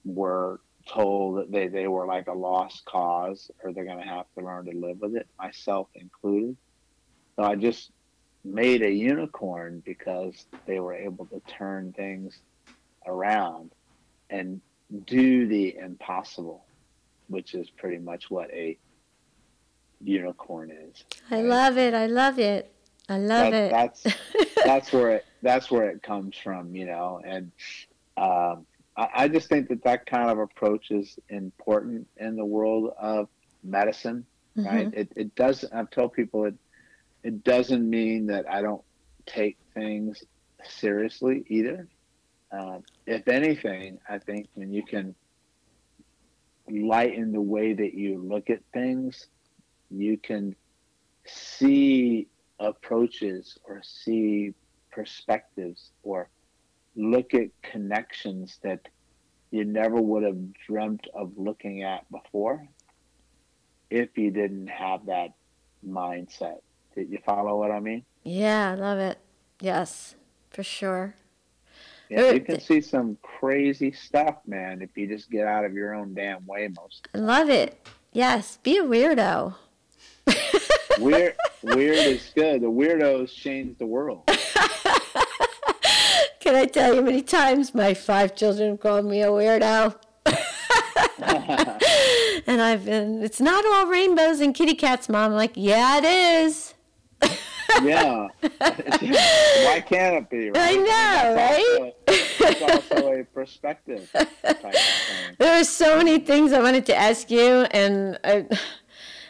were told that they, they were like a lost cause or they're going to have to learn to live with it myself included. So i just made a unicorn because they were able to turn things around and do the impossible, which is pretty much what a unicorn is. I right? love it. I love it. I love That- it. That's that's where it that's where it comes from, you know. And um, I, I just think that that kind of approach is important in the world of medicine Mm-hmm. right? It it doesn't. I've told people it it doesn't mean that I don't take things seriously either. Um, if anything, I think when you can lighten the way that you look at things, you can see approaches or see perspectives or look at connections that you never would have dreamt of looking at before if you didn't have that mindset. Did you follow what I mean? Yeah, I love it. Yes, for sure. Yeah, you can see some crazy stuff, man, if you just get out of your own damn way most. I love it. Yes, be a weirdo. Weird, weird is good. The weirdos change the world. Can I tell you how many times my five children called me a weirdo? and I've been, it's not all rainbows and kitty cats, mom. I'm like, yeah, it is. Yeah. Why can't it be? Right? I know, right? it's also a perspective. Type of thing. There are so many things I wanted to ask you, and I,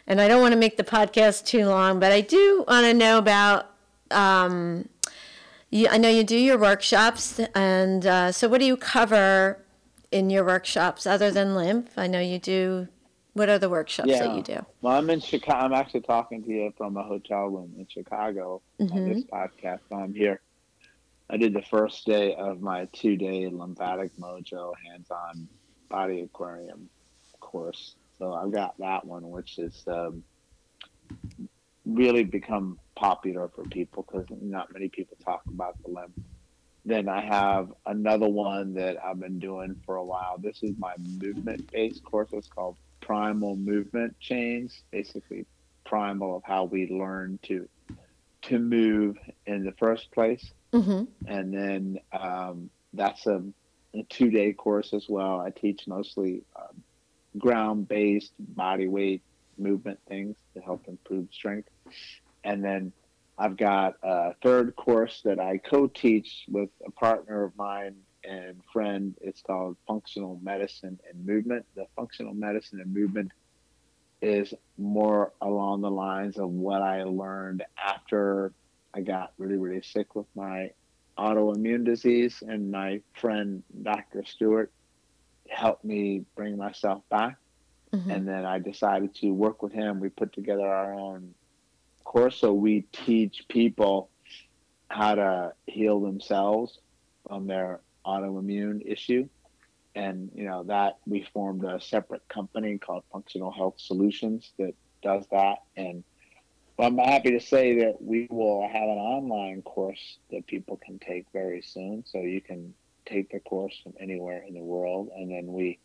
and I don't want to make the podcast too long, but I do want to know about. Um, you, I know you do your workshops, and uh, so what do you cover in your workshops other than lymph? I know you do. What are the workshops that you do? Well, I'm in Chicago. I'm actually talking to you from a hotel room in Chicago on Mhm. this podcast. So I'm here. I did the first day of my two day lymphatic mojo hands on body aquarium course. So I've got that one, which is um, really become popular for people because not many people talk about the lymph. Then I have another one that I've been doing for a while. This is my movement based course. It's called Primal Movement Chains. Basically, primal of how we learn to to move in the first place Mm-hmm. and then um, that's a, a two day course as well. I teach mostly um, ground based body weight movement things to help improve strength. And then I've got a third course that I co teach with a partner of mine and friend. It's called Functional Medicine and Movement. The functional medicine and movement is more along the lines of what I learned after I got really, really sick with my autoimmune disease, and my friend Dr. Stewart helped me bring myself back. Mm-hmm. And then I decided to work with him. We put together our own course, so we teach people how to heal themselves from their autoimmune issue. And you know that we formed a separate company called Functional Health Solutions that does that. And I'm happy to say that we will have an online course that people can take very soon. So you can take the course from anywhere in the world. And then we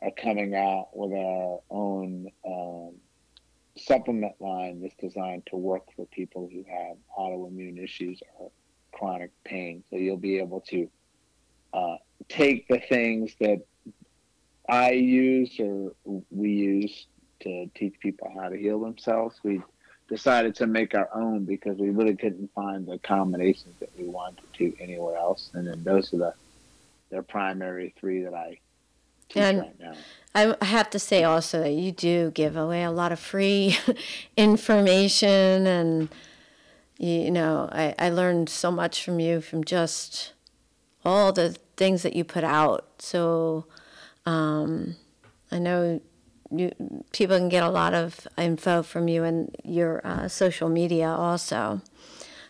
are coming out with our own um, supplement line that's designed to work for people who have autoimmune issues or chronic pain. So you'll be able to uh, take the things that I use or we use to teach people how to heal themselves. We decided to make our own because we really couldn't find the combinations that we wanted to anywhere else. And then those are the the primary three that I teach And- right now. I I have to say also that you do give away a lot of free information, and you know, I, I learned so much from you from just all the things that you put out. So um, I know you people can get a lot of info from you and your uh, social media also.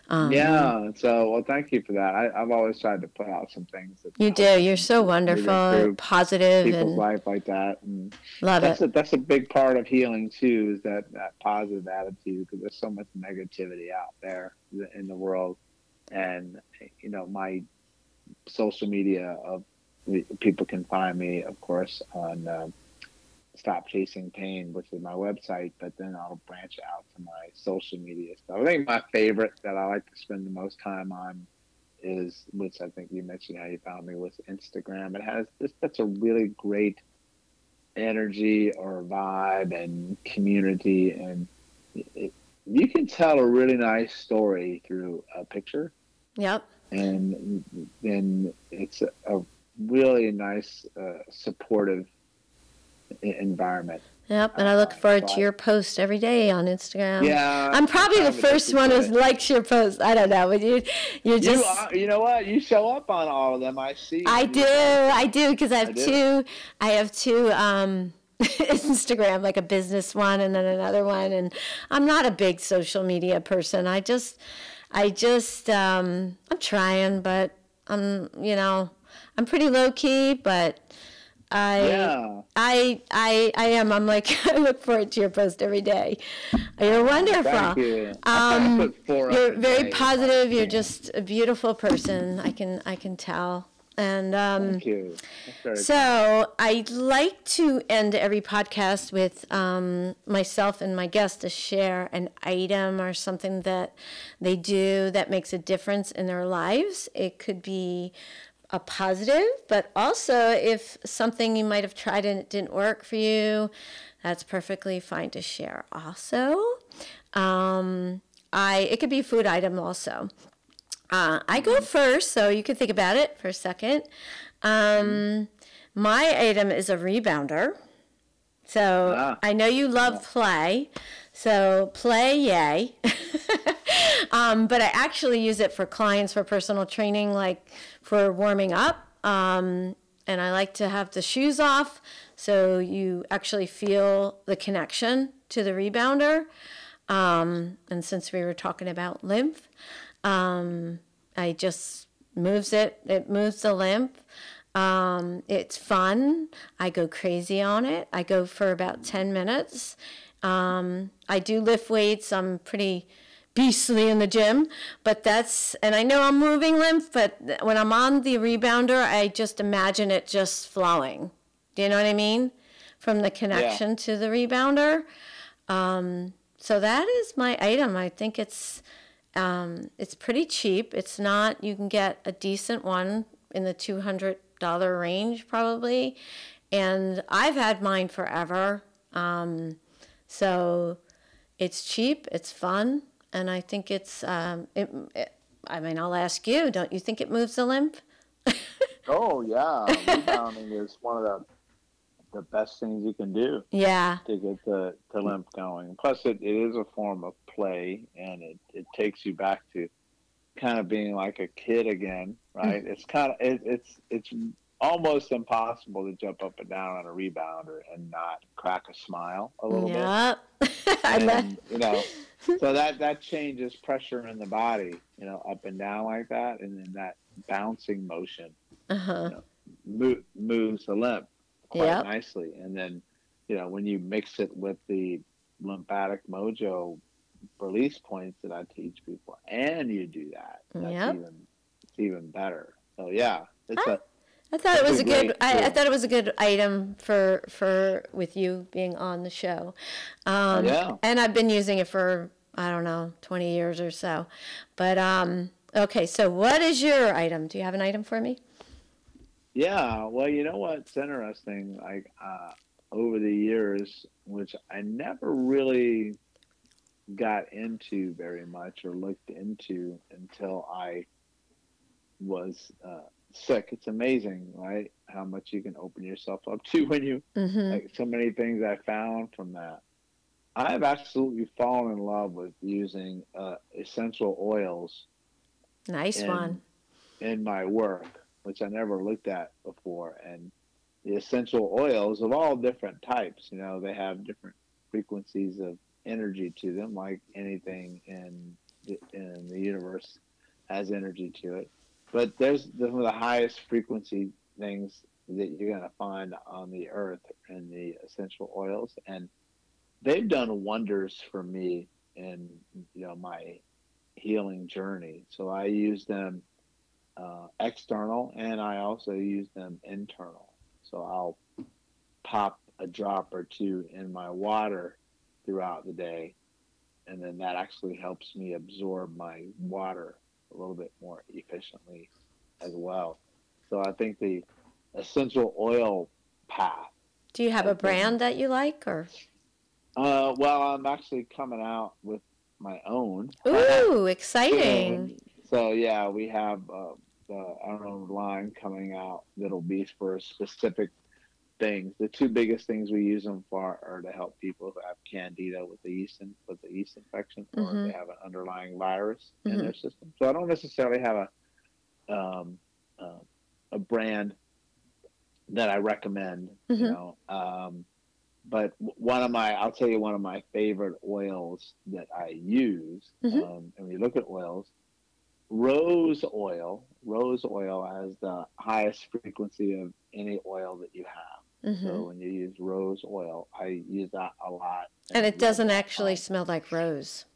Um, yeah. So, well, thank you for that. I, I've always tried to put out some things that You do. You're so wonderful, positive, people's and life like that. And love that's it. a, that's a big part of healing too is that that positive attitude because there's so much negativity out there in the world and you know my social media of people can find me of course on um, stop chasing pain which is my website but then i'll branch out to my social media stuff. I think my favorite that i like to spend the most time on is which i think you mentioned how you found me was instagram. It has this that's a really great energy or vibe and community and it, you can tell a really nice story through a picture. Yep. And then it's a, a really nice uh, supportive environment. Yep, and I look forward so to your post every day on Instagram. Yeah, I'm probably the first one who likes your post. I don't know, but you, you're You, just. are, you know what? You show up on all of them. I see. I you. do, I do, because I have I two. I have two um, Instagram, like a business one and then another one. And I'm not a big social media person. I just, I just, um, I'm trying, but I'm, you know, I'm pretty low key, but I. Yeah. I I I am. I'm like I look forward to your post every day. You're wonderful. Thank you. Um, put four up you're very positive. You're just a beautiful person. I can I can tell. And um, Thank you. So I'd like to end every podcast with um, myself and my guest to share an item or something that they do that makes a difference in their lives. It could be a positive, but also if something you might have tried and it didn't work for you, that's perfectly fine to share. Also, um, I it could be a food item also. Uh, I go first, so you can think about it for a second. Um, my item is a rebounder. So Ah. I know you love play. So play, yay. um, but I actually use it for clients for personal training, like for warming up. Um, and I like to have the shoes off so you actually feel the connection to the rebounder. Um, and since we were talking about lymph, um, I just moves it. It moves the lymph. Um, it's fun. I go crazy on it. I go for about 10 minutes. Um, I do lift weights. I'm pretty beastly in the gym, but that's, and I know I'm moving lymph, but when I'm on the rebounder, I just imagine it just flowing. Do you know what I mean? From the connection to the rebounder. Um, so that is my item. I think it's, um, it's pretty cheap. It's not, you can get a decent one in the $200 range probably. And I've had mine forever. Um, so it's cheap, it's fun, and I think it's, um, it, it, I mean, I'll ask you, don't you think it moves the lymph? Oh yeah, rebounding is one of the the best things you can do Yeah, to get the, the lymph going. Plus, it, it is a form of play, and it, it takes you back to kind of being like a kid again, right? It's kind of it, it's it's almost impossible to jump up and down on a rebounder and not crack a smile a little bit. yeah. I and you know so that that changes pressure in the body you know up and down like that and then that bouncing motion uh-huh. mo- moves the lymph quite Yep. nicely and then you know when you mix it with the lymphatic mojo release points that i teach people and you do that that's Yep. even it's even better so yeah it's a I thought it was a good. I, I thought it was a good item for for with you being on the show. Um, Yeah. And I've been using it for I don't know twenty years or so. But um, okay, so what is your item? Do you have an item for me? Yeah, well, you know what's interesting? Like uh, over the years, which I never really got into very much or looked into until I was uh, sick. It's amazing, right? How much you can open yourself up to when you Mm-hmm. like so many things I found from that. I've absolutely fallen in love with using uh, essential oils Nice and- one. in my work, which I never looked at before. And the essential oils of all different types, you know, they have different frequencies of energy to them, like anything in in the universe has energy to it. But there's some of the highest frequency things that you're going to find on the earth in the essential oils. And they've done wonders for me in, you know, my healing journey. So I use them uh, external and I also use them internal. So I'll pop a drop or two in my water throughout the day, and then that actually helps me absorb my water a little bit more efficiently as well. So I think the essential oil path. Do you have a I've been- brand that you like or? Uh, well, I'm actually coming out with my own. Ooh, exciting! So yeah, we have uh, the our own line coming out that'll be for specific things. The two biggest things we use them for are to help people who have candida with the yeast in, with the yeast infection, or Mhm. they have an underlying virus Mhm. in their system. So I don't necessarily have a um, uh, a brand that I recommend. Mhm. You know, um, but one of my I'll tell you one of my favorite oils that I use. Mhm. Um, and we look at oils. Rose oil. Rose oil has the highest frequency of any oil that you have. hmm So when you use rose oil, I use that a lot. and it doesn't Um, actually smell like rose.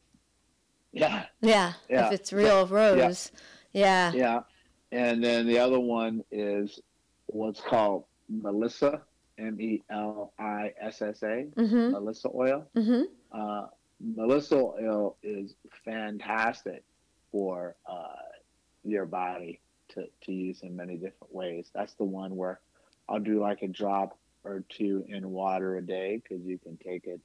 Yeah, Yeah, Yeah. if it's real rose. Yeah. yeah. And then the other one is what's called Melissa, M E L I S S A, Mm-hmm. Melissa oil. Mm-hmm. Uh, Melissa oil is fantastic for uh, your body to, to use in many different ways. That's the one where I'll do like a drop or two in water a day because you can take it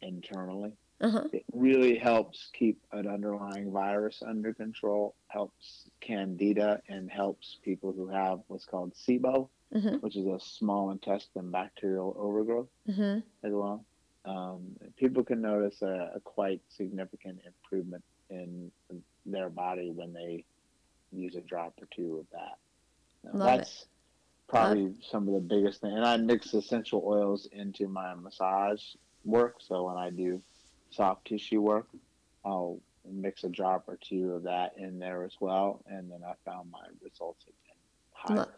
internally. Uh-huh. It really helps keep an underlying virus under control, helps candida, and helps people who have what's called SIBO, Mm-hmm. which is a small intestine bacterial overgrowth Mm-hmm. as well. Um, people can notice a, a quite significant improvement in their body when they use a drop or two of that. Now, Love that's probably some of the biggest thing. And I mix essential oils into my massage work. So when I do soft tissue work, I'll mix a drop or two of that in there as well. And then I found my results have been higher. Lo-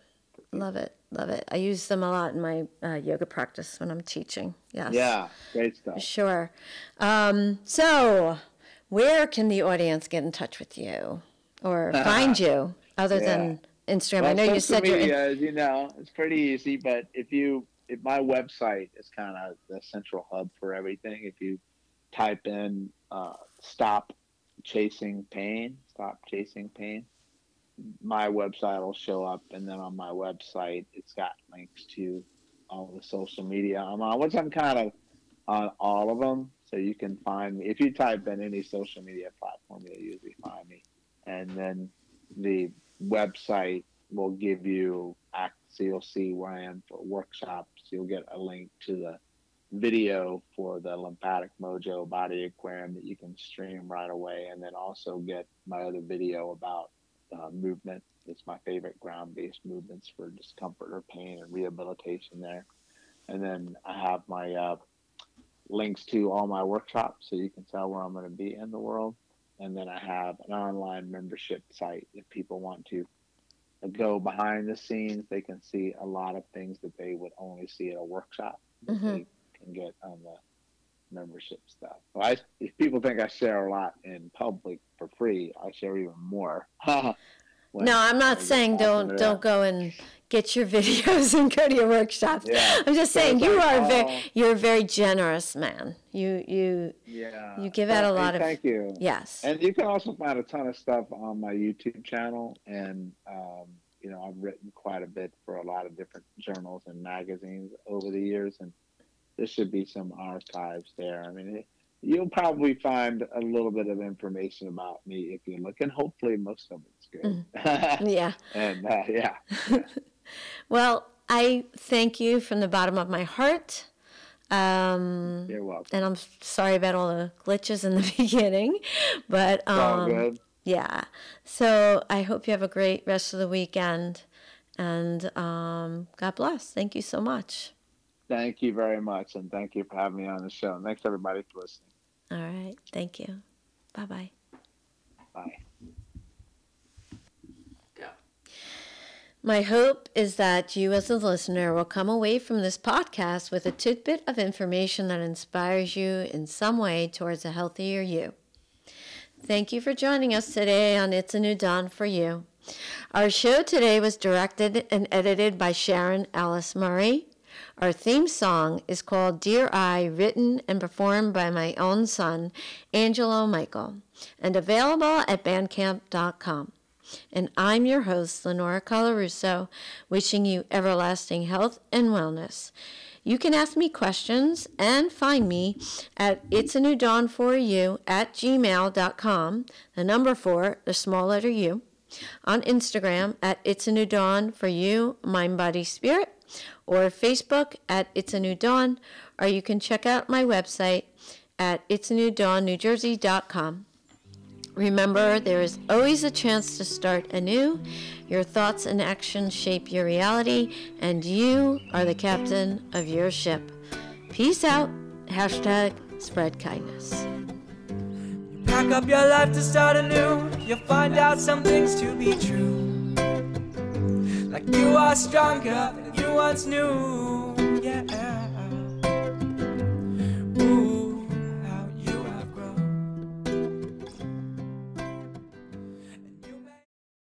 Love it. Love it. I use them a lot in my uh, yoga practice when I'm teaching. Yes. Yeah, great stuff. Sure. Um, so, where can the audience get in touch with you or find you other than Instagram? I know you said. In, media, as you know, it's pretty easy. But if you, if my website is kind of the central hub for everything. If you type in uh, "stop chasing pain," stop chasing pain, my website will show up, and then on my website, it's got links to all the social media I'm on, which I'm kind of on all of them. So you can find me if you type in any social media platform, you'll usually find me. And then the website will give you. So you'll see where I am for workshops. You'll get a link to the video for the lymphatic mojo body aquarium that you can stream right away, and then also get my other video about uh, movement. It's my favorite ground-based movements for discomfort or pain and rehabilitation there. And then I have my uh, links to all my workshops, so you can tell where I'm going to be in the world. And then I have an online membership site if people want to go behind the scenes. They can see a lot of things that they would only see at a workshop. That Mhm. They can get on the membership stuff. So I, if people think I share a lot in public for free, I share even more. No, I'm I not saying don't don't go and get your videos and go to your workshops. Yeah. I'm just saying you like, are very you're a very generous man. You you Yeah. You give out a lot of- Thank you. yes. And you can also find a ton of stuff on my YouTube channel. And, um, you know, I've written quite a bit for a lot of different journals and magazines over the years. And there should be some archives there. I mean, it, you'll probably find a little bit of information about me if you look. And hopefully most of it's good. yeah. and, uh, yeah. Well, I thank you from the bottom of my heart. Um, You're welcome. and I'm sorry about all the glitches in the beginning, but um, good. yeah. So I hope you have a great rest of the weekend, and um, God bless. Thank you so much. Thank you very much. And thank you for having me on the show. And thanks, everybody, for listening. All right. Thank you. Bye bye bye. My hope is that you, as a listener, will come away from this podcast with a tidbit of information that inspires you in some way towards a healthier you. Thank you for joining us today on It's a New Dawn for You. Our show today was directed and edited by Sharon Alice Murray. Our theme song is called Dear I, written and performed by my own son, Angelo Michael, and available at bandcamp.com. And I'm your host, Lenora Colarusso, wishing you everlasting health and wellness. You can ask me questions and find me at it's a new dawn for you at gmail.com, the number four, the small letter U. on Instagram at It's a New Dawn for you, Mind, Body, Spirit, or Facebook at It's a New Dawn, or you can check out my website at It's a New Dawn, New Jersey.com. Remember, there is always a chance to start anew. Your thoughts and actions shape your reality, and you are the captain of your ship. Peace out. Hashtag spread kindness. You Pack up your life to start anew. You'll find out some things to be true. Like you are stronger than you once knew.